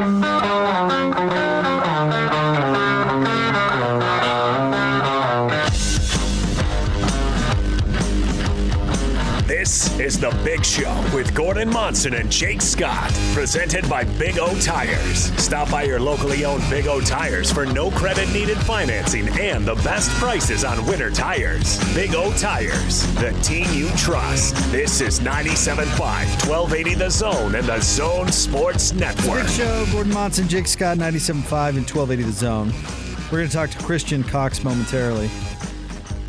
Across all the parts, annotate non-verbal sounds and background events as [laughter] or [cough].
This is The Big Show with Gordon Monson and Jake Scott, presented by Big O Tires. Stop by your locally owned Big O Tires for no credit needed financing and the best prices on winter tires. Big O Tires, the team you trust. This is 97.5, 1280 The Zone and The Zone Sports Network. Big Show, Gordon Monson, Jake Scott, 97.5 and 1280 The Zone. We're going to talk to Christian Cox momentarily.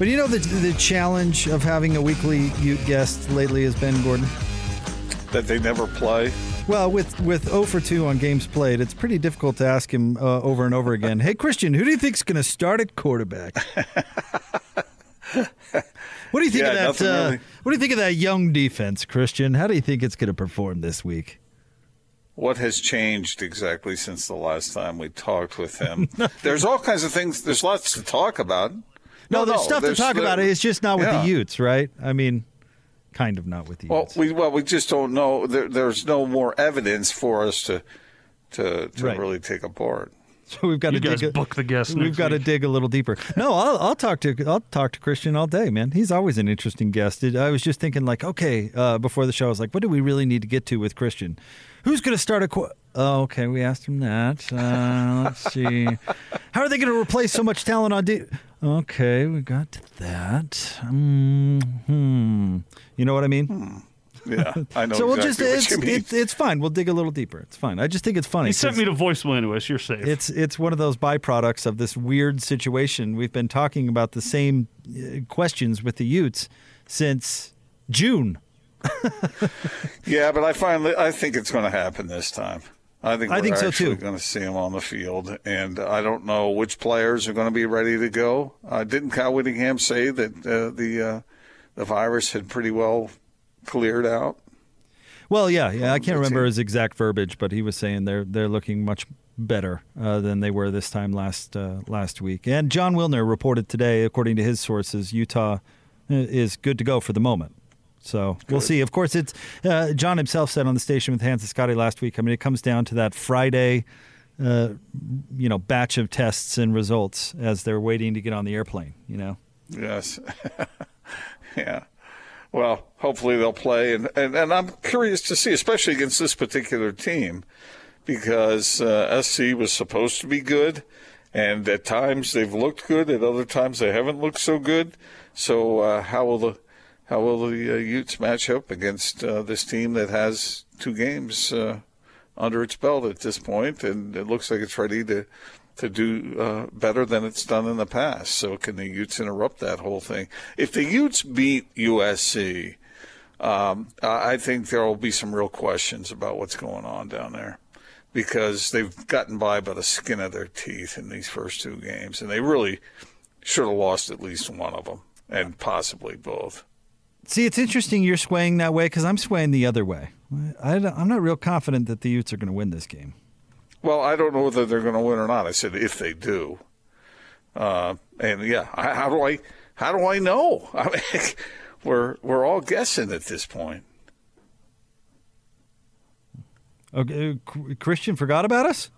But you know the the challenge of having a weekly Ute guest lately has been Gordon. that they never play. Well, with with 0 for 2 on games played, it's pretty difficult to ask him uh, over and over again. hey, Christian, who do you think's going to start at quarterback? what do you think Yeah, of that? Uh, really. What do you think of that young defense, Christian? How do you think it's going to perform this week? What has changed exactly since the last time we talked with him? [laughs] there's all kinds of things. There's lots to talk about. No, there's stuff to talk the- about. It's just not with Yeah. the Utes, right? I mean, kind of not with the Well, Utes. we well we just don't know. There, there's no more evidence for us to to to Right. really take apart. [laughs] So we've got You to guys dig. A, book the guests We've next got to dig a little deeper. No, I'll, I'll talk to I'll talk to Christian all day, man. He's always an interesting guest. I was just thinking, like, okay, uh, before the show, I was like, what do we really need to get to with Christian? Who's going to start a? Qu- oh, okay, we asked him that. Uh, let's see. How are they going to replace so much talent on D? Okay, we got that. Mm, hmm. You know what I mean? Yeah, I know [laughs] so we'll exactly just what it's, you mean. it's it's fine. We'll dig a little deeper. It's fine. I just think it's funny. He sent me to voicemail anyways. You're safe. it's it's one of those byproducts of this weird situation. We've been talking about the same uh, questions with the Utes since June. [laughs] yeah, but I finally I think it's going to happen this time. I think I we're think so, too. going to see him on the field, and I don't know which players are going to be ready to go. Uh, didn't Kyle Whittingham say that uh, the uh, the virus had pretty well cleared out? Well, yeah, yeah. I can't remember his exact verbiage, but he was saying they're they're looking much better uh, than they were this time last uh, last week. And Jon Wilner reported today, according to his sources, Utah uh, is good to go for the moment. So we'll see. Of course, it's uh, Jon himself said on the station with Hans and Scotty last week. I mean, it comes down to that Friday, uh, you know, batch of tests and results as they're waiting to get on the airplane. You know. Yes. [laughs] yeah. Well, hopefully they'll play, and, and, and I'm curious to see, especially against this particular team, because uh, SC was supposed to be good, and at times they've looked good, at other times they haven't looked so good. So uh, how will the how will the uh, Utes match up against uh, this team that has two games uh, under its belt at this point, and it looks like it's ready to to do uh, better than it's done in the past. So can the Utes interrupt that whole thing? If the Utes beat USC, um, I I think there will be some real questions about what's going on down there because they've gotten by by the skin of their teeth in these first two games, and they really should have lost at least one of them and possibly both. See, it's interesting you're swaying that way because I'm swaying the other way. I, am not real confident that the Utes are going to win this game. Well, I don't know whether they're going to win or not. I said if they do, uh, and yeah, I- how do I how do I know? [laughs] I mean, we're we're all guessing at this point. Okay, Christian forgot about us.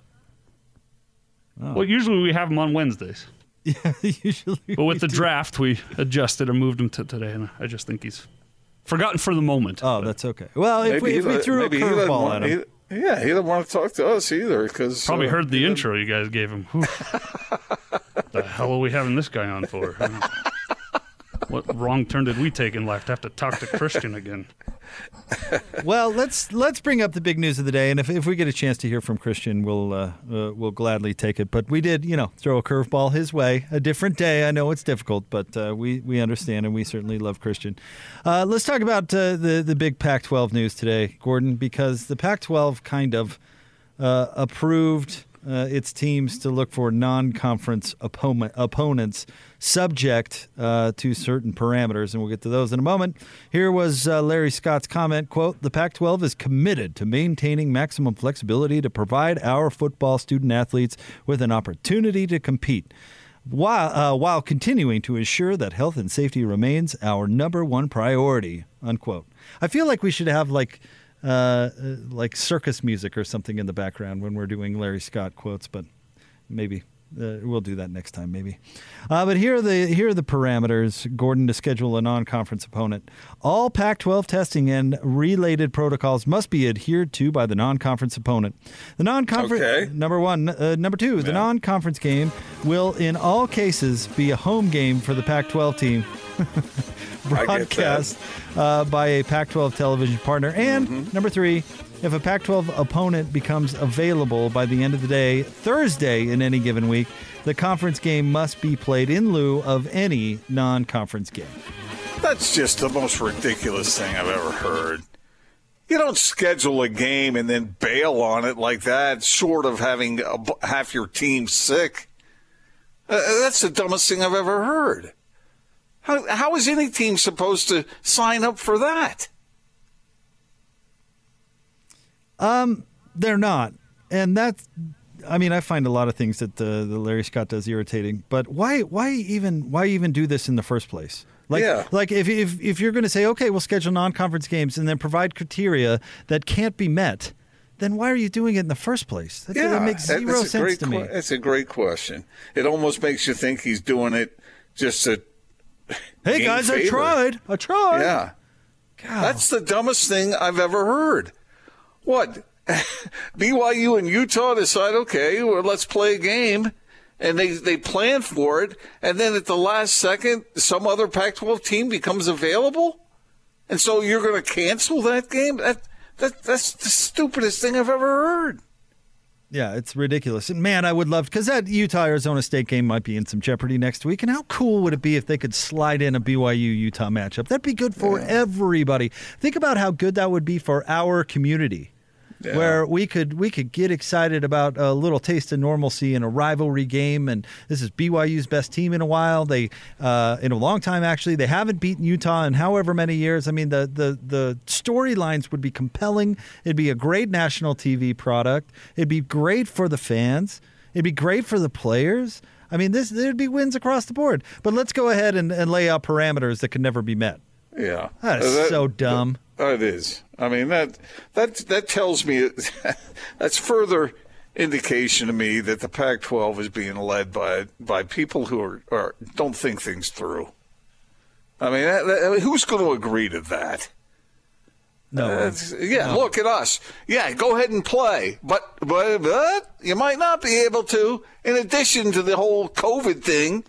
well, usually we have them on Wednesdays, [laughs] Yeah, usually. but with the draft, we adjusted and moved him to today, and I just think he's forgotten for the moment. Oh, that's okay. Well, if we, if we threw a maybe he doesn't curveball at him, he- yeah, he didn't want to talk to us either because Probably uh, heard the intro you guys gave him. [laughs] The hell are we having this guy on for? What wrong turn did we take in life to have to talk to Christian again? well, let's let's bring up the big news of the day, and if, if we get a chance to hear from Christian, we'll uh, uh, we'll gladly take it. But we did, you know, throw a curveball his way. A different day. I know it's difficult, but uh, we we understand, and we certainly love Christian. Uh, let's talk about uh, the the big Pac-12 news today, Gordon, because the Pac-12 kind of uh, approved its teams to look for non-conference opponent, opponents subject uh, to certain parameters, and we'll get to those in a moment. Here was uh, Larry Scott's comment, quote, the Pac-12 is committed to maintaining maximum flexibility to provide our football student athletes with an opportunity to compete while, uh, while continuing to ensure that health and safety remains our number one priority, unquote. I feel like we should have like uh, uh, like circus music or something in the background when we're doing Larry Scott quotes, but maybe uh, we'll do that next time, maybe. Uh, but here are the here are the parameters, Gordon, to schedule a non-conference opponent. All Pac-12 testing and related protocols must be adhered to by the non-conference opponent. The non-conference Okay. number one, uh, number two, the non-conference game will, in all cases, be a home game for the Pac-12 team. [laughs] broadcast uh, by a Pac 12 television partner. And Mm-hmm. number three, if a Pac 12 opponent becomes available by the end of the day, Thursday in any given week, the conference game must be played in lieu of any non conference game. That's just the most ridiculous thing I've ever heard. You don't schedule a game and then bail on it like that, short of having a, half your team sick. Uh, that's the dumbest thing I've ever heard. How, how is any team supposed to sign up for that? Um, they're not. And that's. I mean, I find a lot of things that the, the Larry Scott does irritating, but why why even why even do this in the first place? Like, Yeah. like if, if if you're going to say, okay, we'll schedule non-conference games and then provide criteria that can't be met, then why are you doing it in the first place? That, that makes zero that's a sense great to me. que- It's a great question. It almost makes you think he's doing it just to. Hey guys, I tried. I tried. Yeah. God. That's the dumbest thing I've ever heard. What? [laughs] BYU and Utah decide, okay, well, let's play a game. And they, they plan for it. And then at the last second, some other Pac 12 team becomes available. And so you're going to cancel that game? That, that That's the stupidest thing I've ever heard. Yeah, it's ridiculous. And man, I would love because that Utah Arizona State game might be in some jeopardy next week. And how cool would it be if they could slide in a BYU Utah matchup? That'd be good for everybody. Think about how good that would be for our community. Yeah. Where we could we could get excited about a little taste of normalcy in a rivalry game, and this is BYU's best team in a while. They uh, in a long time actually. They haven't beaten Utah in however many years. I mean the the the storylines would be compelling. It'd be a great national TV product. It'd be great for the fans. It'd be great for the players. I mean this there'd be wins across the board. But let's go ahead and, and lay out parameters that can never be met. Yeah. That is so dumb. Oh, it is. I mean that that that tells me [laughs] that's further indication to me that the Pac-12 is being led by by people who are, are don't think things through. I mean, that, that- who's going to agree to that? No. That's- yeah, look at us. Yeah, go ahead and play, but but but you might not be able to. In addition to the whole COVID thing,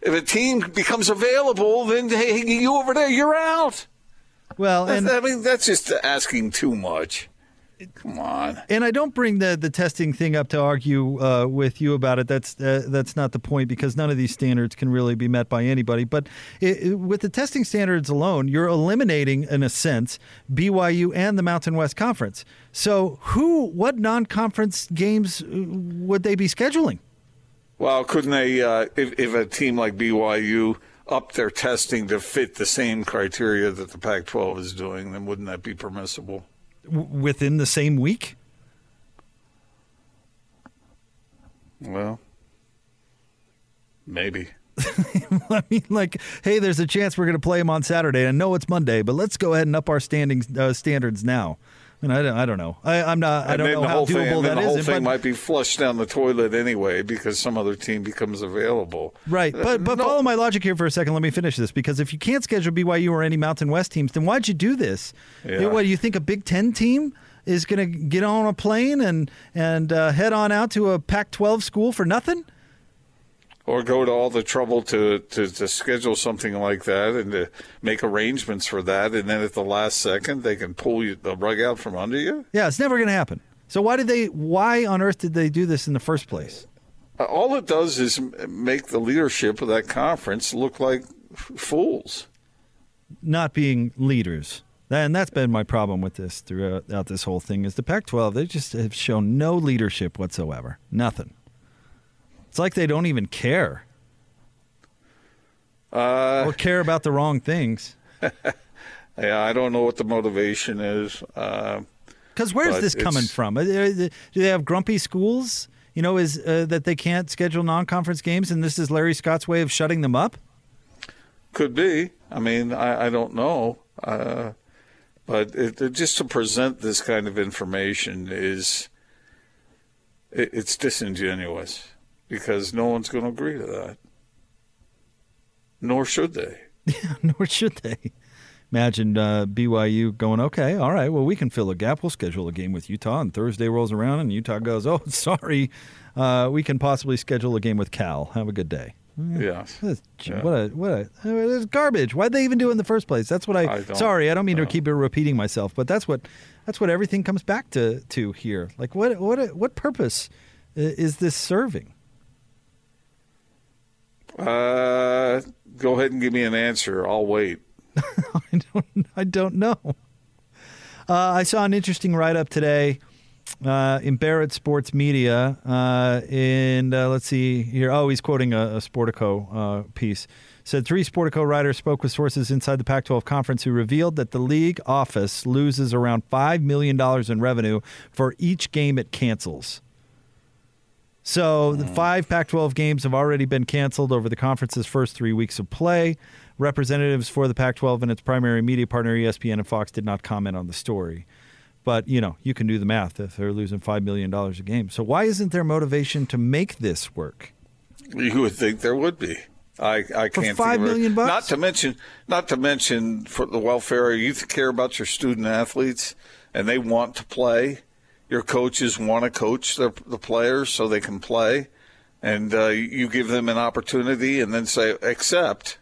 if a team becomes available, then hey, you over there, you're out. Well, and I mean, that's just asking too much. Come on. and I don't bring the the testing thing up to argue uh, with you about it. That's uh, that's not the point because none of these standards can really be met by anybody. But it, it- with the testing standards alone, you're eliminating, in a sense, BYU and the Mountain West Conference. So, who, what non-conference games uh, would they be scheduling? Well, couldn't they, uh, if, if a team like BYU upped their testing to fit the same criteria that the Pac 12 is doing, then wouldn't that be permissible? W- within the same week? Well, maybe. [laughs] I mean, like, hey, there's a chance we're going to play them on Saturday. I know it's Monday, but let's go ahead and up our standings uh, standards now. I don't, I don't know. I, I'm not. I don't know how whole thing, doable and that the whole is. thing but- might be flushed down the toilet anyway because some other team becomes available. Right, but but No. follow my logic here for a second. Let me finish this because if you can't schedule BYU or any Mountain West teams, then why'd you do this? Yeah. What do you think a Big Ten team is going to get on a plane and and uh, head on out to a Pac-12 school for nothing? Or go to all the trouble to, to, to schedule something like that and to make arrangements for that, and then at the last second they can pull you, the rug out from under you. Yeah, it's never going to happen. So why did they? Why on earth did they do this in the first place? Uh, All it does is make the leadership of that conference look like f- fools. Not being leaders. And that's been my problem with this throughout this whole thing is the Pac-12. They just have shown no leadership whatsoever. Nothing. It's like they don't even care. Uh, or care about the wrong things. [laughs] yeah, I don't know what the motivation is. Uh, Because where's this coming from? Uh, uh, Do they have grumpy schools? You know, is uh, that they can't schedule non-conference games, and this is Larry Scott's way of shutting them up? could be. I mean, I, I don't know. Uh, But it, it, just to present this kind of information is it, it's disingenuous because no one's going to agree to that. Nor should they. [laughs] Yeah, nor should they. Imagine uh, BYU going, okay, all right, well, we can fill a gap. We'll schedule a game with Utah, and Thursday rolls around, and Utah goes, oh, [laughs] sorry, uh, we can possibly schedule a game with Cal. Have a good day. Yeah. What a what a it's garbage. Why'd they even do it in the first place? That's what I, I sorry, I don't mean to keep repeating myself, but that's what that's what everything comes back to to here. Like what what what purpose is this serving? Uh go ahead and give me an answer. I'll wait. [laughs] I don't I don't know. Uh, I saw an interesting write up today uh, in Barrett Sports Media, uh, and uh, let's see here. Oh, he's quoting a, a Sportico uh, piece. Said three Sportico writers spoke with sources inside the Pac-12 conference who revealed that the league office loses around five million dollars in revenue for each game it cancels. So the five Pac-12 games have already been canceled over the conference's first three weeks of play. Representatives for the Pac-12 and its primary media partner ESPN and Fox did not comment on the story. But you know, you can do the math if they're losing five million dollars a game. So why isn't there motivation to make this work? You would think there would be. I, I for can't five million it. bucks. Not to mention, not to mention for the welfare. You care about your student athletes, and they want to play. Your coaches want to coach the, the players so they can play, and uh, you give them an opportunity, and then say accept.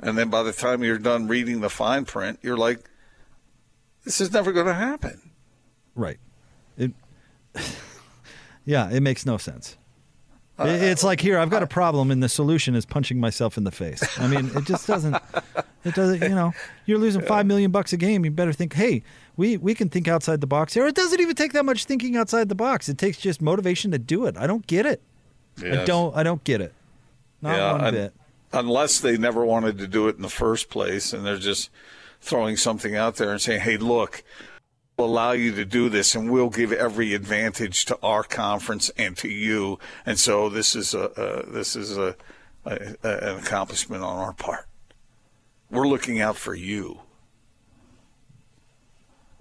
And then by the time you're done reading the fine print, you're like, this is never going to happen. Right. It. [laughs] yeah, it makes no sense. Uh, it's like here, I've got a problem, and the solution is punching myself in the face. I mean, it just doesn't. It doesn't. You know, you're losing [laughs] five million bucks a game. You better think, hey, we we can think outside the box here. It doesn't even take that much thinking outside the box. It takes just motivation to do it. I don't get it. Yes. I don't. I don't get it. Not yeah, one bit. Unless they never wanted to do it in the first place, and they're just throwing something out there and saying, "Hey, look." We'll allow you to do this, and we'll give every advantage to our conference and to you. And so this is a uh, this is a, a, a, an accomplishment on our part. We're looking out for you.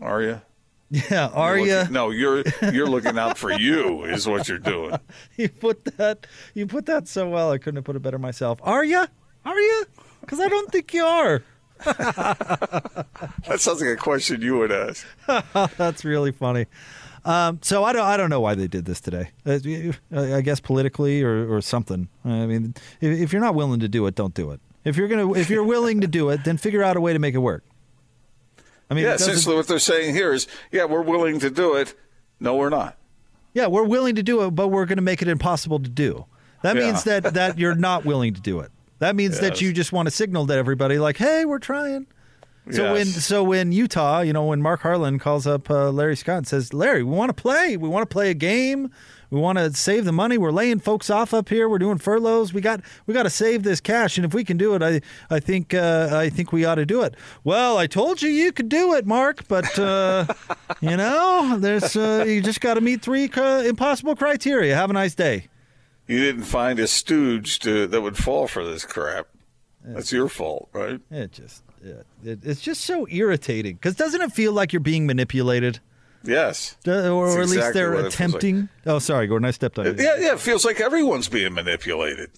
Are you? Yeah, are you? [laughs] No, you're you're looking out for you [laughs] is what you're doing. [laughs] you put that you put that so well. I couldn't have put it better myself. Are you? Are you? Because I don't think you are. that sounds like a question you would ask. That's really funny. Um, so I don't I don't know why they did this today. Uh, I guess politically or, or something. I mean, if, if you're not willing to do it, don't do it. If you're gonna if you're willing to do it, then figure out a way to make it work. I mean, yeah, essentially what they're saying here is, yeah, we're willing to do it. No, we're not. Yeah, we're willing to do it, but we're going to make it impossible to do. That yeah. means that that you're [laughs] not willing to do it. That means yes. that you just want to signal to everybody, like, "Hey, we're trying." So yes. when so when Utah, you know, when Mark Harlan calls up uh, Larry Scott and says, "Larry, we want to play. We want to play a game. We want to save the money. We're laying folks off up here. We're doing furloughs. We got we got to save this cash. And if we can do it, I I think uh, I think we ought to do it." Well, I told you you could do it, Mark, but uh, [laughs] you know, there's uh, you just got to meet three impossible criteria. Have a nice day you didn't find a stooge to, that would fall for this crap. That's your fault, right? It just it, it, it's just so irritating because doesn't it feel like you're being manipulated? Yes, or, or at least they're attempting. Like. Oh, sorry, Gordon, I stepped on you. Yeah, yeah, it feels like everyone's being manipulated.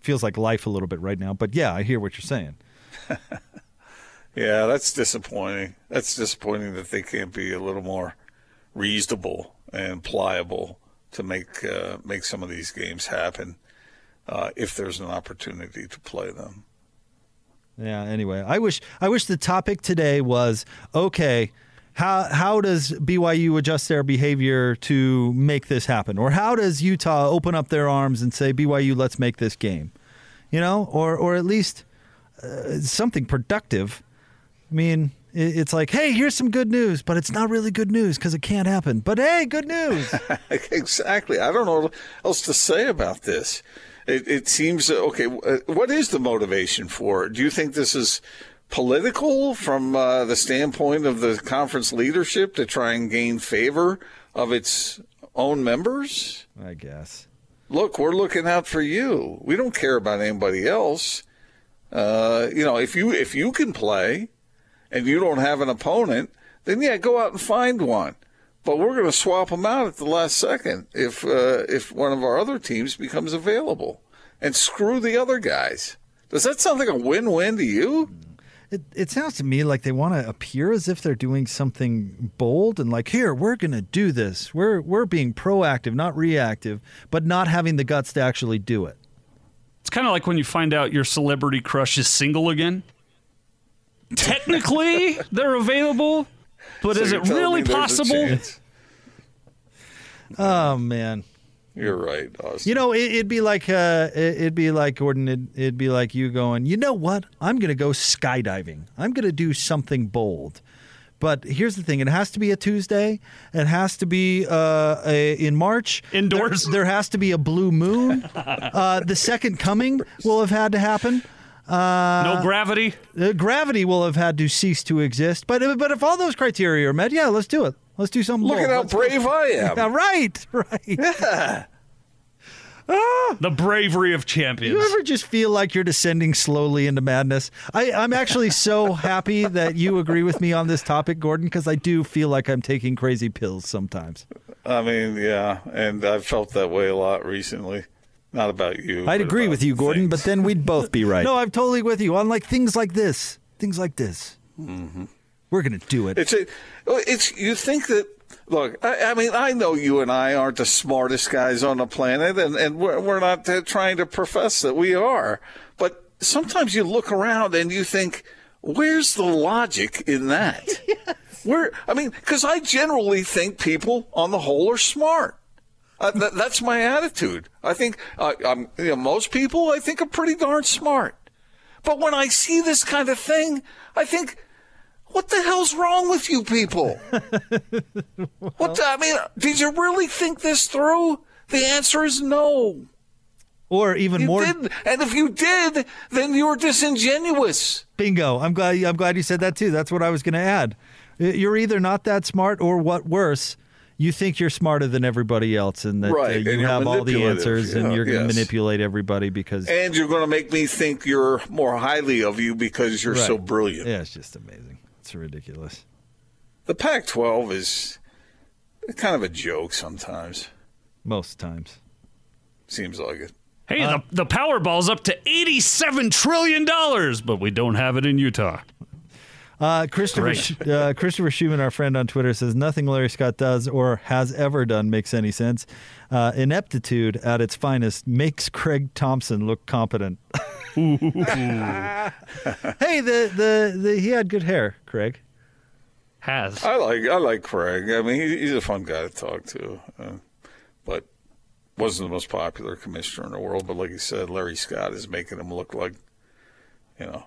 Feels like life a little bit right now, but yeah, I hear what you're saying. [laughs] yeah, that's disappointing. That's disappointing that they can't be a little more reasonable and pliable to make uh, make some of these games happen uh, if there's an opportunity to play them. Yeah. Anyway, I wish I wish the topic today was okay. How how does BYU adjust their behavior to make this happen, or how does Utah open up their arms and say BYU, let's make this game, you know, or or at least uh, something productive. I mean, it's like, hey, here's some good news, but it's not really good news because it can't happen. But hey, good news. [laughs] exactly. I don't know what else to say about this. It, it seems okay. What is the motivation for? Do you think this is political from uh, the standpoint of the conference leadership to try and gain favor of its own members? I guess. Look, we're looking out for you. We don't care about anybody else. Uh, you know, if you if you can play and you don't have an opponent, then yeah, go out and find one. But we're going to swap them out at the last second if uh, if one of our other teams becomes available, and screw the other guys. Does that sound like a win-win to you? It, it sounds to me like they want to appear as if they're doing something bold and like, here, we're going to do this. We're we're being proactive, not reactive, but not having the guts to actually do it. It's kind of like when you find out your celebrity crush is single again. Technically, [laughs] they're available, but So is it really me there's a possible? Oh man. You're right, Austin. You know, it, it'd be like uh, it- it'd be like Gordon. It'd, it'd be like you going. You know what? I'm going to go skydiving. I'm going to do something bold. But here's the thing: it has to be a Tuesday. It has to be uh, a, in March. Indoors. There, there has to be a blue moon. [laughs] uh, the second coming will have had to happen. no gravity. Uh, gravity will have had to cease to exist. But but if all those criteria are met, yeah, let's do it. Let's do something. Look bold. at how Let's go- brave I [laughs] am. Yeah, right, [laughs] right. Yeah. Ah, The bravery of champions. You ever just feel like you're descending slowly into madness? I, I'm actually so happy that you agree with me on this topic, Gordon, because I do feel like I'm taking crazy pills sometimes. I mean, yeah, and I've felt that way a lot recently. Not about you. I'd agree with you, Gordon, things. but then we'd both be [laughs] right. no, I'm totally with you on like things like this. Things like this. We're gonna do it. It's a, it's you think that look. I, I mean, I know you and I aren't the smartest guys on the planet, and and we're, we're not uh, trying to profess that we are. But sometimes you look around and you think, where's the logic in that? [laughs] Where I mean, because I generally think people on the whole are smart. Uh, th- that's my attitude. I think uh, I'm, you know, most people I think are pretty darn smart. But when I see this kind of thing, I think, what the hell's wrong with you people? [laughs] what the, I mean, did you really think this through? The answer is no. or even You more didn't. And if you did, then you were disingenuous. bingo. I'm glad I'm glad you said that too. That's what I was gonna add. You're either not that smart or what worse, you think you're smarter than everybody else and that uh, you and have all the answers and you're gonna yes. manipulate everybody because And you're going to make me think you're more highly of you because you're so brilliant. Yeah, it's just amazing. It's ridiculous. The Pac 12 is kind of a joke sometimes. Most times. Seems like it. Hey, Uh, the, the Powerball's up to $87 trillion, but we don't have it in Utah. Uh, Christopher Great. Uh, Christopher Schumann, our friend on Twitter, says nothing Larry Scott does or has ever done makes any sense. Uh, ineptitude at its finest makes Craig Thompson look competent. [laughs] hey, the, the the he had good hair, Craig. Has. I like I like Craig. I mean, he, he's a fun guy to talk to, uh, but wasn't the most popular commissioner in the world. But like you said, Larry Scott is making him look like, you know,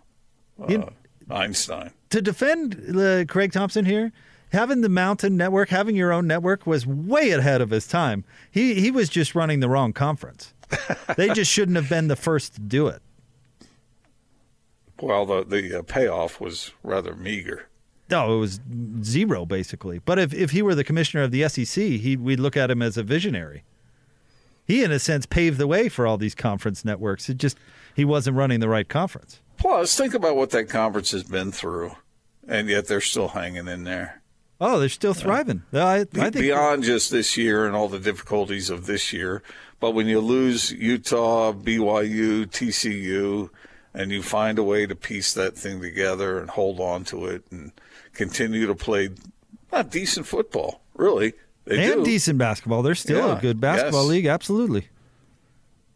uh, You- Einstein. To defend uh, Craig Thompson here, having the Mountain Network, having your own network, was way ahead of his time. He he was just running the wrong conference. they [laughs] just shouldn't have been the first to do it. Well, the the uh, payoff was rather meager. No, it was zero basically. But if, if he were the commissioner of the SEC, he we'd look at him as a visionary. He, in a sense, paved the way for all these conference networks. It just he wasn't running the right conference. Plus, think about what that conference has been through, and yet they're still hanging in there. Oh, they're still thriving. I, I think beyond just this year and all the difficulties of this year, but when you lose Utah, BYU, TCU, and you find a way to piece that thing together and hold on to it and continue to play not decent football, really. They and do. decent basketball. They're still Yeah, a good basketball yes. league. Absolutely.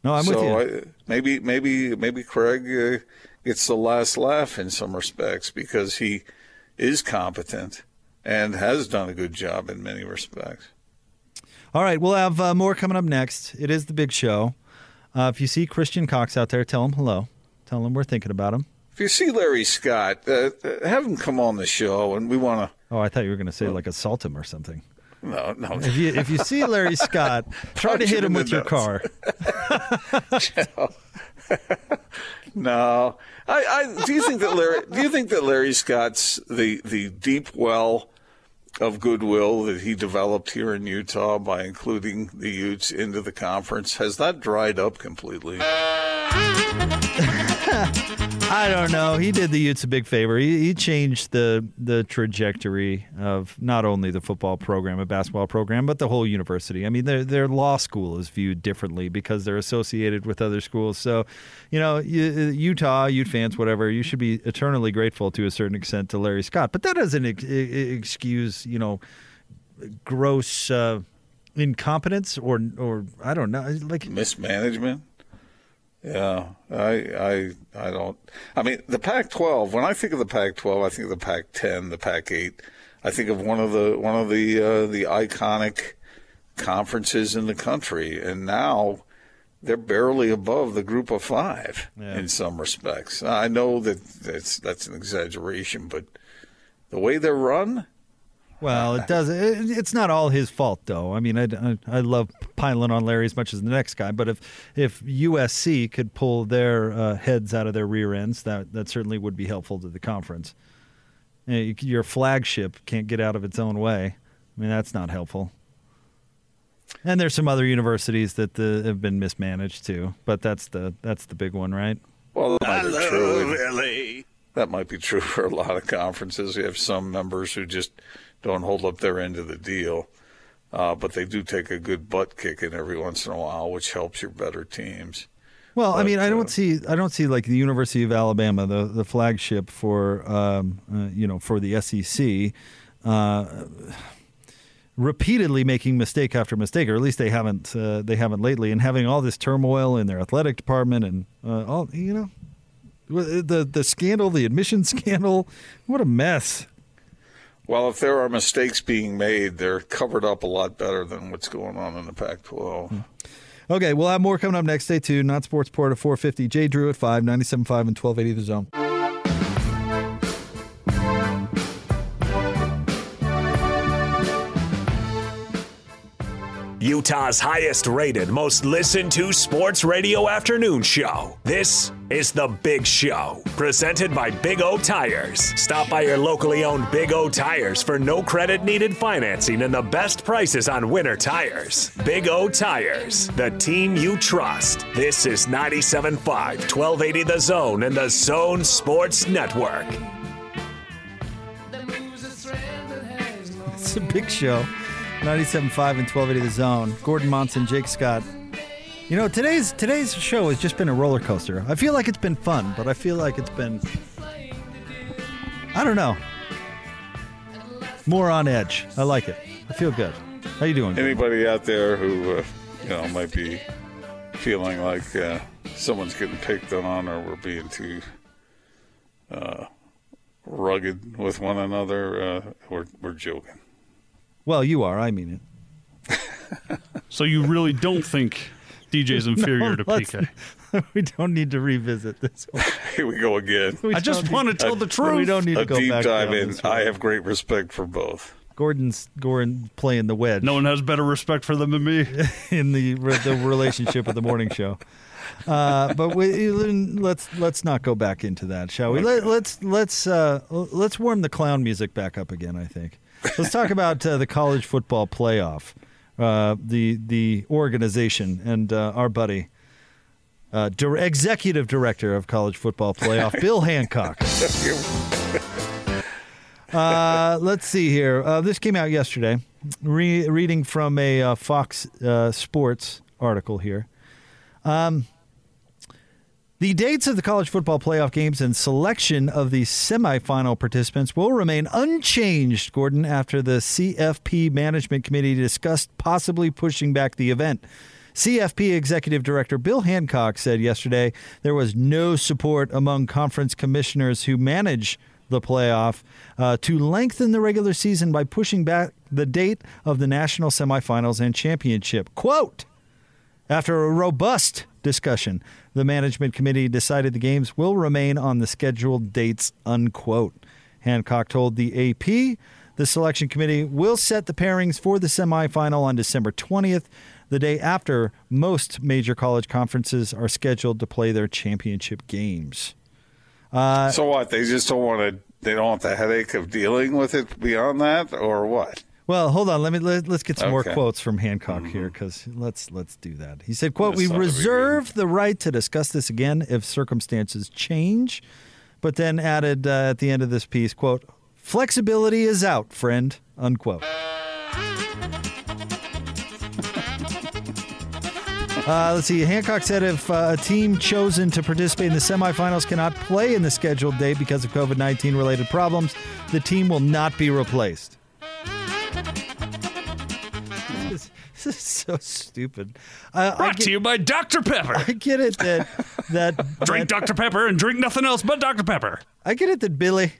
No, I'm so with you. I, maybe, maybe, maybe Craig uh, gets the last laugh in some respects because he is competent and has done a good job in many respects. All right, we'll have uh, more coming up next. It is the big show. Uh, if you see Christian Cox out there, tell him hello. Tell him we're thinking about him. If you see Larry Scott, uh, uh, have him come on the show, and we want to. Oh, I thought you were going to say like assault him or something. No, no. If you if you see Larry [laughs] Scott, try to hit him with your car. [laughs] [laughs] [laughs] No, I, I do you think that Larry? Do you think that Larry Scott's the the deep well of goodwill that he developed here in Utah by including the Utes into the conference has that dried up completely? [laughs] I don't know. He did the Utes a big favor. He, he changed the the trajectory of not only the football program, a basketball program, but the whole university. I mean, their their law school is viewed differently because they're associated with other schools. So, you know, Utah, Ute fans, whatever, you should be eternally grateful to a certain extent to Larry Scott. But that doesn't ex- excuse, you know, gross uh, incompetence or or I don't know, like mismanagement. Yeah, I, I, I don't. I mean, the Pac-12. When I think of the Pac-12, I think of the Pac-10, the Pac-8. I think of one of the one of the uh, the iconic conferences in the country, and now they're barely above the Group of Five yeah. in some respects. I know that that's that's an exaggeration, but the way they're run, well, it does. It, it's not all his fault, though. I mean, I, I, I, love piling on Larry as much as the next guy, but if if USC could pull their uh, heads out of their rear ends, that that certainly would be helpful to the conference. You know, your flagship can't get out of its own way. I mean, that's not helpful. And there's some other universities that the, uh, have been mismanaged too, but that's the that's the big one, right? Well, that might be true. That might be true for a lot of conferences. You have some members who just don't hold up their end of the deal. Uh, but they do take a good butt kicking every once in a while, which helps your better teams. Well, but, I mean, I don't uh, see, I don't see like the University of Alabama, the the flagship for, um, uh, you know, for the SEC, uh, repeatedly making mistake after mistake, or at least they haven't, uh, they haven't lately, and having all this turmoil in their athletic department and uh, all, you know, the the scandal, the admission [laughs] scandal, what a mess. Well, if there are mistakes being made, they're covered up a lot better than what's going on in the Pac 12. Hmm. Okay, we'll have more coming up next. Stay tuned. Not Sports Report at 450. Jay Drew at 5, 97.5 and 1280 The Zone. Utah's highest rated, most listened to sports radio afternoon show. This is The Big Show, presented by Big O Tires. Stop by your locally owned Big O Tires for no credit needed financing and the best prices on winter tires. Big O Tires, the team you trust. This is 97.5, 1280 The Zone and The Zone Sports Network. It's a big show. 97.5 and 1280 The Zone. Gordon Monson, Jake Scott. You know, today's today's show has just been a roller coaster. I feel like it's been fun, but I feel like it's been I don't know. More on edge. I like it. I feel good. How you doing? Anybody out there who uh, you know might be feeling like uh, someone's getting picked on or we're being too uh, rugged with one another, uh, we're we're joking. Well, you are. I mean it. [laughs] so you really don't think DJ's [laughs] inferior no, to PK? [laughs] We don't need to revisit this. One. Here we go again. We I just want to tell the truth. We don't need to go deep back dive in. I have great respect for both. Gordon's Gordon playing the wedge. No one has better respect for them than me in the the relationship of the morning show. Uh, but we, let's let's not go back into that, shall we? Okay. Let, us let's let's, uh, let's warm the clown music back up again. I think. Let's talk about uh, the college football playoff, uh, the the organization, and uh, our buddy, uh, di- executive director of college football playoff, Bill [laughs] Hancock. [laughs] Uh, let's see here. Uh, this came out yesterday. Re- reading from a Fox Sports article here. Um, the dates of the college football playoff games and selection of the semifinal participants will remain unchanged, Gordon, after the CFP Management Committee discussed possibly pushing back the event. CFP Executive Director Bill Hancock said yesterday there was no support among conference commissioners who manage the playoff uh, to lengthen the regular season by pushing back the date of the national semifinals and championship. Quote, after a robust discussion, the management committee decided the games will remain on the scheduled dates, unquote. Hancock told the AP the selection committee will set the pairings for the semifinal on December 20th, the day after most major college conferences are scheduled to play their championship games. Uh, so what? They just don't want to. They don't want the headache of dealing with it beyond that, or what? Well, hold on. Let me let, us get some more quotes from Hancock here because let's let's do that. He said, "quote We ought to be reserve the right to discuss this again if circumstances change," but then added uh, at the end of this piece, "quote Flexibility is out, friend." Unquote. [laughs] Uh, let's see. Hancock said if uh, a team chosen to participate in the semifinals cannot play in the scheduled date because of COVID 19 related problems, the team will not be replaced. This [laughs] this is so stupid. Uh, I, Brought get, to you by Dr. Pepper. I get it that [laughs] that Drink that- Dr. Pepper and drink nothing else but Dr. Pepper. I get it that Billy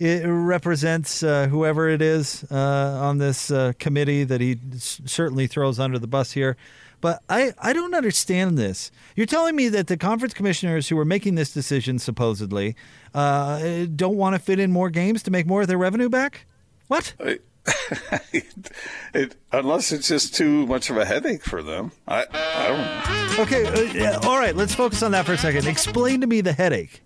it represents uh, whoever it is uh, on this uh, committee that he s- certainly throws under the bus here. But I, I don't understand this. You're telling me that the conference commissioners who are making this decision, supposedly, uh, don't want to fit in more games to make more of their revenue back? What? [laughs] it, unless it's just too much of a headache for them. I, I don't know. Okay, uh, yeah, all right, let's focus on that for a second. Explain to me the headache.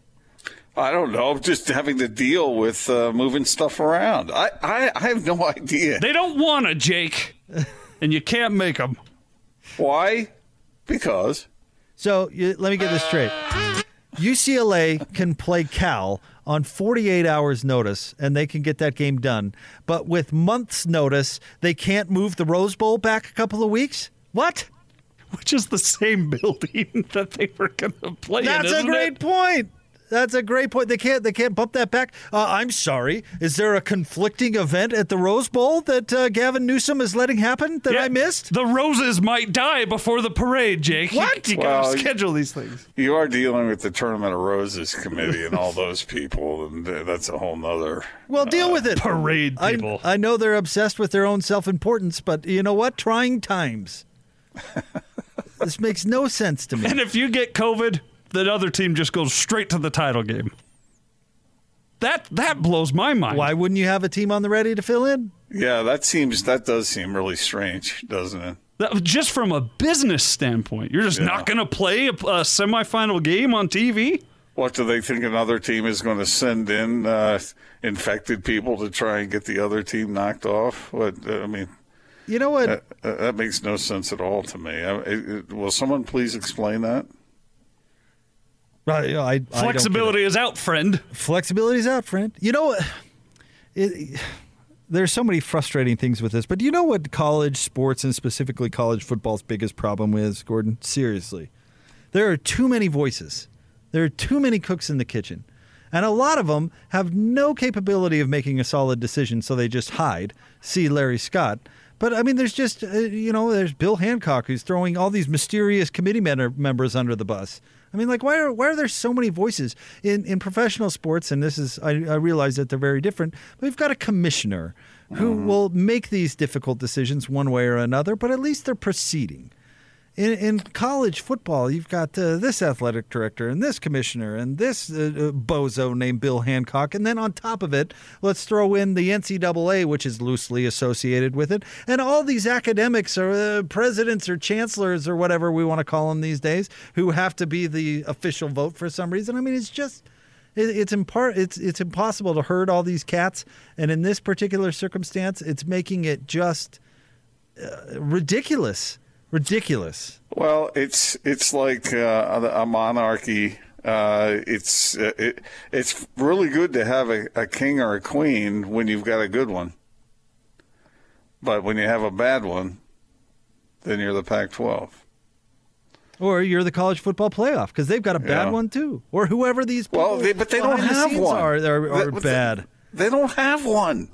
I don't know. I'm just having to deal with uh, moving stuff around. I, I, I have no [laughs] idea. They don't want to, Jake. And you can't make them. Why? Because. So you, let me get this straight. UCLA can play Cal on 48 hours notice and they can get that game done. But with months notice, they can't move the Rose Bowl back a couple of weeks? What? Which is the same building [laughs] that they were going to play in. That's a great it? point. That's a great point. They can't. They can't bump that back. Uh, I'm sorry. Is there a conflicting event at the Rose Bowl that uh, Gavin Newsom is letting happen that Yeah, I missed? The roses might die before the parade, Jake. What? You, Well, gotta schedule these things. You are dealing with the Tournament of Roses committee and all those people, and uh, that's a whole nother. Well, deal with it. Parade I, people. I know they're obsessed with their own self-importance, but you know what? Trying times. [laughs] this makes no sense to me. and if you get COVID, the other team just goes straight to the title game. That that blows my mind. Why wouldn't you have a team on the ready to fill in? Yeah, that seems that does seem really strange, doesn't it? That, just from a business standpoint, you're just Yeah. not going to play a, a semifinal game on TV. What do they think another team is going to send in uh, infected people to try and get the other team knocked off? What I mean, You know what? that, that makes no sense at all to me. I, it, it- will someone please explain that? I, I don't get it. Flexibility is out, friend. Flexibility's out, friend. You know what? There's so many frustrating things with this, but do you know what college sports and specifically college football's biggest problem is, Gordon? Seriously. There are too many voices. There are too many cooks in the kitchen. And a lot of them have no capability of making a solid decision, so they just hide. See Larry Scott. But I mean, there's just, uh, you know, there's Bill Hancock who's throwing all these mysterious committee men- members under the bus. I mean, like, why are why are there so many voices in, in professional sports? And this is, I, I realize that they're very different. But we've got a commissioner who mm-hmm. will make these difficult decisions one way or another, but at least they're proceeding. In, in college football, you've got uh, this athletic director and this commissioner and this uh, uh, bozo named Bill Hancock. And then on top of it, let's throw in the NCAA, which is loosely associated with it. And all these academics or uh, presidents or chancellors or whatever we want to call them these days who have to be the official vote for some reason. I mean, it's just. it- It's impar- it's it's impossible to herd all these cats, and in this particular circumstance, it's making it just uh, ridiculous, ridiculous. Well, it's it's like uh, a monarchy. Uh, it's uh, it, it's really good to have a, a king or a queen when you've got a good one, but when you have a bad one, then you're the Pac-12. Or you're the college football playoff because they've got a bad Yeah. one too. Or whoever these people Well, they, but they don't behind the have one. Are, are, are They- bad. They, they don't have one.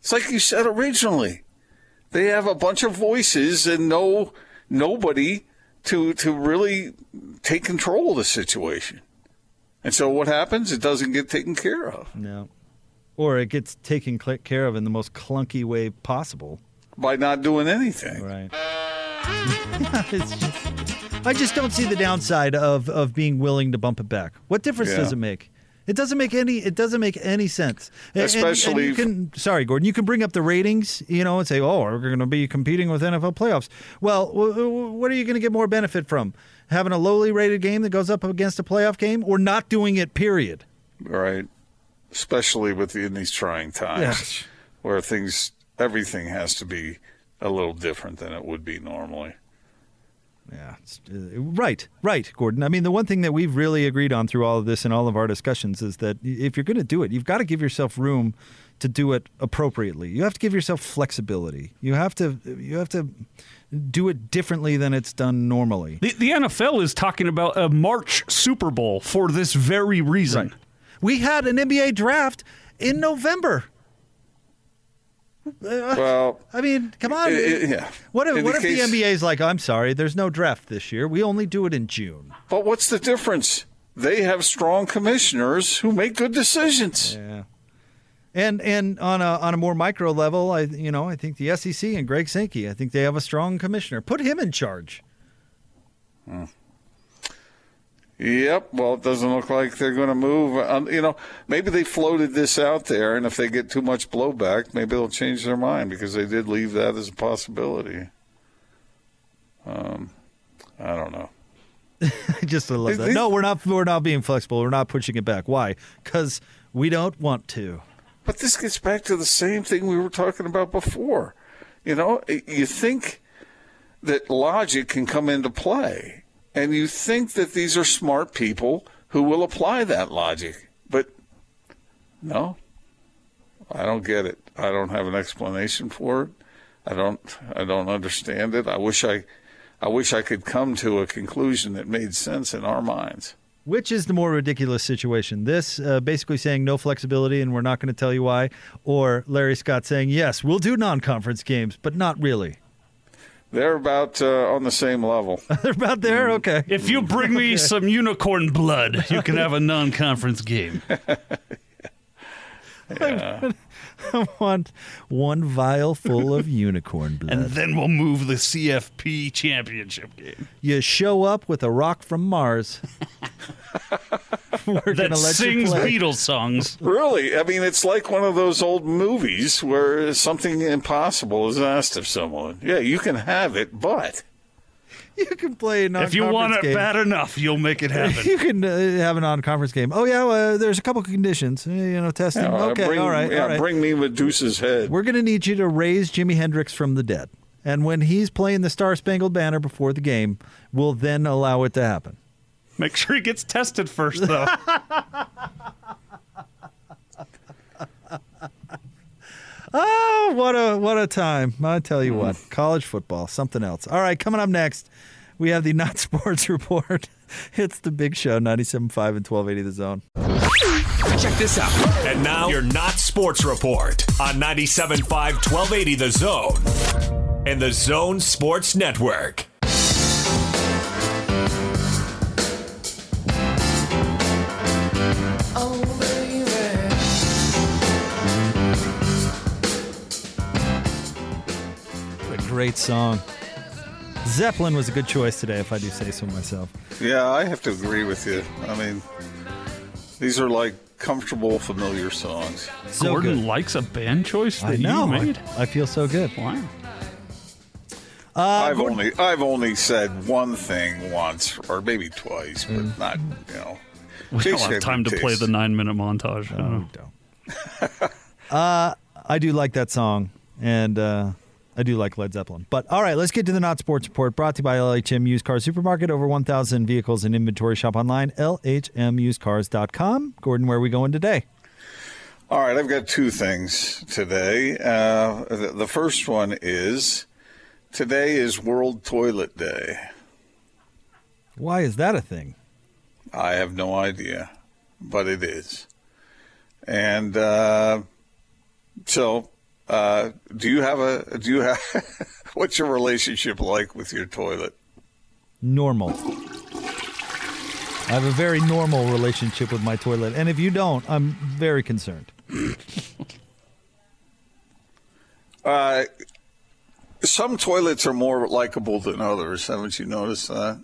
It's like you said originally. They have a bunch of voices and no nobody to to really take control of the situation. And so what happens? It doesn't get taken care of No. Or it gets taken care of in the most clunky way possible. by not doing anything. Right. [laughs] just, I just don't see the downside of, of being willing to bump it back. What difference Yeah. does it make? It doesn't make any. It doesn't make any sense. And- and- and Especially you can. Sorry, Gordon. You can bring up the ratings, you know, and say, "Oh, we're going to be competing with NFL playoffs." Well, what are you going to get more benefit from? Having a lowly rated game that goes up against a playoff game, or not doing it? Period. Right. Especially with in these trying times Yeah. where things everything has to be a little different than it would be normally. Yeah, it's, uh, right, right, Gordon. I mean, the one thing that we've really agreed on through all of this and all of our discussions is that if you're going to do it, you've got to give yourself room to do it appropriately. You have to give yourself flexibility. You have to you have to do it differently than it's done normally. The, the NFL is talking about a March Super Bowl for this very reason. Right. We had an NBA draft in November. Well, I mean, come on. i- i- yeah. What if, In what the if case- the NBA is like, I'm sorry, there's no draft this year. We only do it in June. But what's the difference? They have strong commissioners who make good decisions. Yeah. And and on a on a more micro level, I you know I think the SEC and Greg Sankey, I think they have a strong commissioner. Put him in charge. Hmm. Yep. Well, it doesn't look like they're going to move. Um, you know, maybe they floated this out there, and if they get too much blowback, maybe they'll change their mind because they did leave that as a possibility. Um, I don't know. [laughs] I just love Is that. No, we're not we're not being flexible. We're not pushing it back. Why? Because we don't want to. But this gets back to the same thing we were talking about before. You know, you think that logic can come into play, and you think that these are smart people who will apply that logic. But no, I don't get it. I don't have an explanation for it. I don't. I don't understand it. I wish I. I wish I could come to a conclusion that made sense in our minds. Which is the more ridiculous situation? This uh, basically saying no flexibility and we're not going to tell you why, or Larry Scott saying yes, we'll do non-conference games, but not really. They're about uh, on the same level. [laughs] They're about there. Okay. If you bring me some unicorn blood, you can have a non-conference game. [laughs] [laughs] I want one vial full of [laughs] unicorn blood. And then we'll move the CFP championship game. you show up with a rock from Mars. [laughs] We're That gonna let you sings play. Beatles songs. Really? I mean, it's like one of those old movies where something impossible is asked of someone. Yeah, you can have it, but [laughs] You can play a non If you want it game. bad enough, you'll make it happen. [laughs] You can uh, have a non-conference game. Oh yeah, uh, there's a couple conditions. Uh, You know, testing. you know, okay, bring, all right, yeah, all right. bring me Medusa's head. We're going to need you to raise Jimi Hendrix from the dead, and when he's playing the Star Spangled Banner before the game, we'll then allow it to happen. Make sure he gets tested first, though. [laughs] Oh, what a what a time! I tell you hmm. what, college football, something else. All right, coming up next, we have the [laughs] not sports report. [laughs] It's the Big Show, 97.5 and 1280 The Zone. Check this out. And now your Not Sports Report on 97.5 1280 The Zone and the Zone Sports Network. Great song. Zeppelin was a good choice today, if I do say so myself. Yeah, I have to agree with you. I mean, these are like comfortable, familiar songs. So Gordon good. likes a band choice that I know. you made. I feel so good. Wow. I've only I've only said one thing once, or maybe twice, but Mm. not you know. We Chase don't have time to good play the nine-minute montage. I don't don't. [laughs] uh, I do like that song, and uh, I do like Led Zeppelin. But all right, let's get to the Not Sports Report brought to you by LHM Used Car Supermarket. Over 1,000 vehicles in inventory. Shop online, lhmusedcars.com. Gordon, where are we going today? All right, I've got two things today. Uh, the, the first one is today is World Toilet Day. Why is that a thing? I have no idea, but it is. And uh, so, uh, do you have a? Do you have? [laughs] what's your relationship like with your toilet? Normal. I have a very normal relationship with my toilet. And if you don't, I'm very concerned. [laughs] Uh, some toilets are more likable than others. Haven't you noticed that?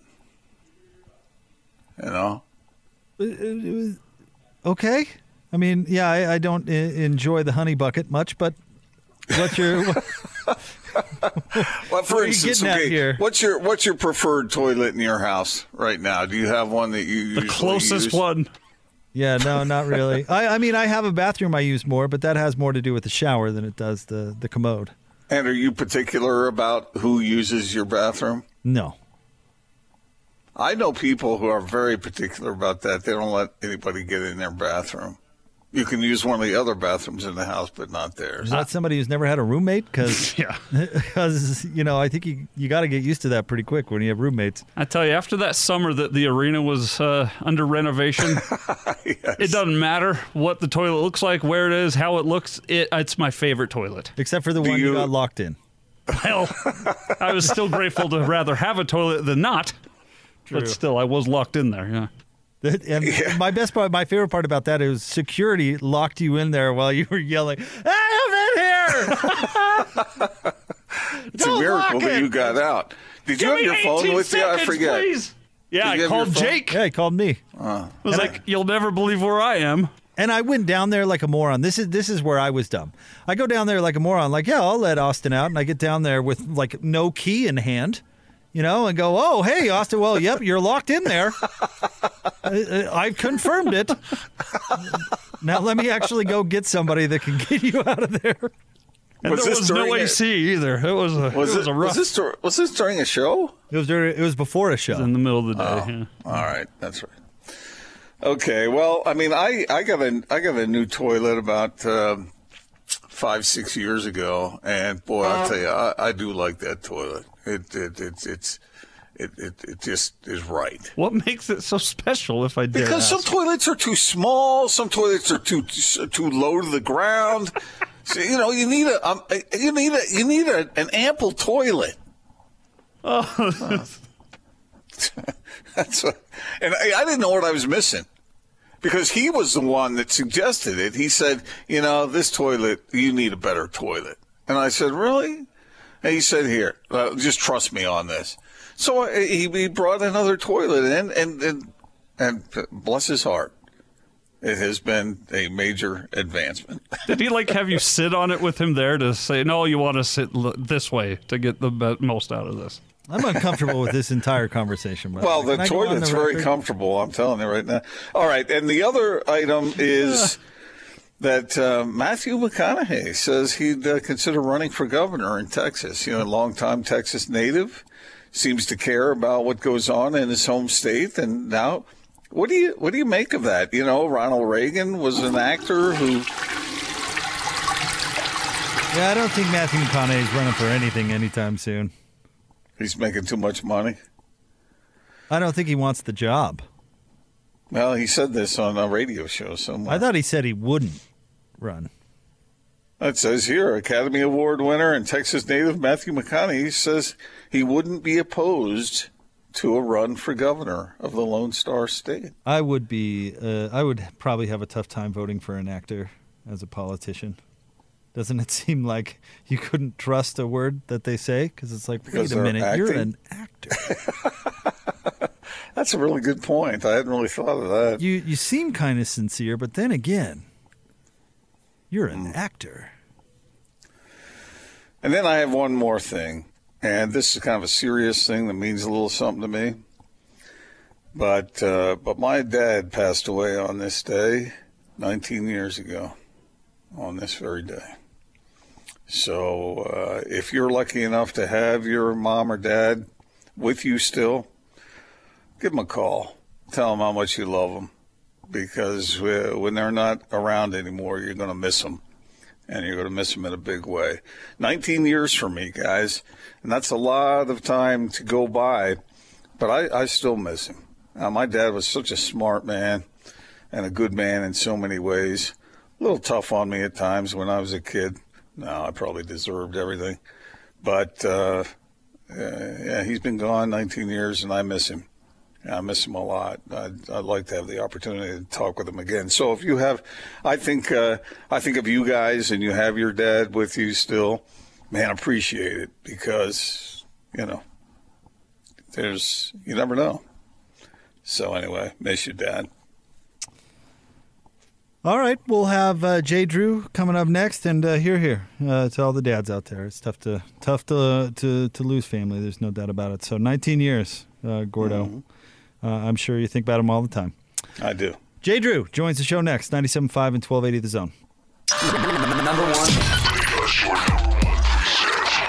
You know. Okay. I mean, yeah, I, I don't I- enjoy the honey bucket much, but what's your. [laughs] Well, for Where are you instance, getting at okay, here? what's your what's your preferred toilet in your house right now? Do you have one that you The usually closest use? one. Yeah, no, not really. [laughs] I, I mean, I have a bathroom I use more, but that has more to do with the shower than it does the the commode. And are you particular about who uses your bathroom? No. I know people who are very particular about that. They don't let anybody get in their bathroom. You can use one of the other bathrooms in the house, but not theirs. Is that somebody who's never had a roommate? Because, [laughs] Yeah. [laughs] because you know, I think you, you got to get used to that pretty quick when you have roommates. I tell you, after that summer that the arena was uh, under renovation, [laughs] it doesn't matter what the toilet looks like, where it is, how it looks. It, it's my favorite toilet. Except for the one you, you- got locked in. Well, I was still grateful to rather have a toilet than not. True. But still, I was locked in there. Yeah. And my best part, my favorite part about that is security locked you in there while you were yelling, "I am in here!" [laughs] It's a Don't miracle that it. you got out. Did you have your phone 18 with you? I forget. please. Yeah, Did I called? Jake. yeah, he called me, ah. I was like, "You'll never believe where I am." and I went down there like a moron. This is this is where I was dumb. I go down there like a moron, like, yeah, I'll let Austin out, and I get down there with like no key in hand. You know, and go, oh, hey, Austin. Well, yep, you're locked in there. [laughs] I, I've confirmed it. Now let me actually go get somebody that can get you out of there. And Was there this was no during a- AC either. It was a, Was, it was it, a rough was this was this during a show? It was during, it was before a show. in the middle of the day. Oh. yeah. All right, that's right. Okay, well, I mean, I, I got a I got a new toilet about um, five six years ago, and boy, I'll tell you, I, I do like that toilet. It it, it it's it, it it just is right. What makes it so special? If I dare Because some toilets are too small, some toilets are too too low to the ground. So, you know, you need a um, you need a you need a, an ample toilet. Oh, [laughs] That's what, and I, I didn't know what I was missing because he was the one that suggested it. He said, you know, this toilet, you need a better toilet. And I said, really? And he said, here, uh, just trust me on this. So he, he brought another toilet in, and, and and bless his heart, it has been a major advancement. [laughs] Did he like have you sit on it with him there to say, no, you want to sit l- this way to get the be- most out of this? I'm uncomfortable with this entire conversation. by the Well, the Can I go on toilet's the very comfortable. I'm telling you right now. All right, and the other item is that uh, Matthew McConaughey says he'd uh, consider running for governor in Texas. You know, a longtime Texas native seems to care about what goes on in his home state, and now. What do you what do you make of that? You know, Ronald Reagan was an actor who Yeah, I don't think Matthew McConaughey is running for anything anytime soon. he's making too much money. I don't think he wants the job. Well, he said this on a radio show somewhere. I thought he said he wouldn't run. It says here, Academy Award winner and Texas native Matthew McConaughey says he wouldn't be opposed to a run for governor of the Lone Star State. I would be. Uh, I would probably have a tough time voting for an actor as a politician. Doesn't it [laughs] seem like you couldn't trust a word that they say? Because it's like, Because wait a minute, you're an actor. [laughs] That's a really good point. I hadn't really thought of that. you you seem kind of sincere, but then again, you're an Mm. actor. And then I have one more thing, and this is kind of a serious thing that means a little something to me. But uh, but my dad passed away on this day, 19 years ago, on this very day. So uh, if you're lucky enough to have your mom or dad with you still, give them a call. Tell them how much you love them, because uh, when they're not around anymore, you're going to miss them and you're going to miss them in a big way. 19 years for me, guys, and that's a lot of time to go by, but I, I still miss him. Uh, my dad was such a smart man and a good man in so many ways. A little tough on me at times when I was a kid. No, I probably deserved everything, but uh, uh, yeah, he's been gone 19 years, and I miss him. I miss him a lot. I'd, I'd like to have the opportunity to talk with him again. So if you have, I think, uh, I think of you guys and you have your dad with you still, man, appreciate it because, you know, there's, you never know. So anyway, miss you, dad. All right, we'll have uh, Jay Drew coming up next, and uh, here, here uh, to all the dads out there. It's tough to tough to to to lose family. There's no doubt about it. So 19 years, uh, Gordo. Mm-hmm. Uh, I'm sure you think about him all the time. I do. Jay Drew joins the show next, 97.5 and 1280 The Zone. Number one.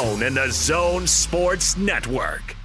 and the Zone Sports Network.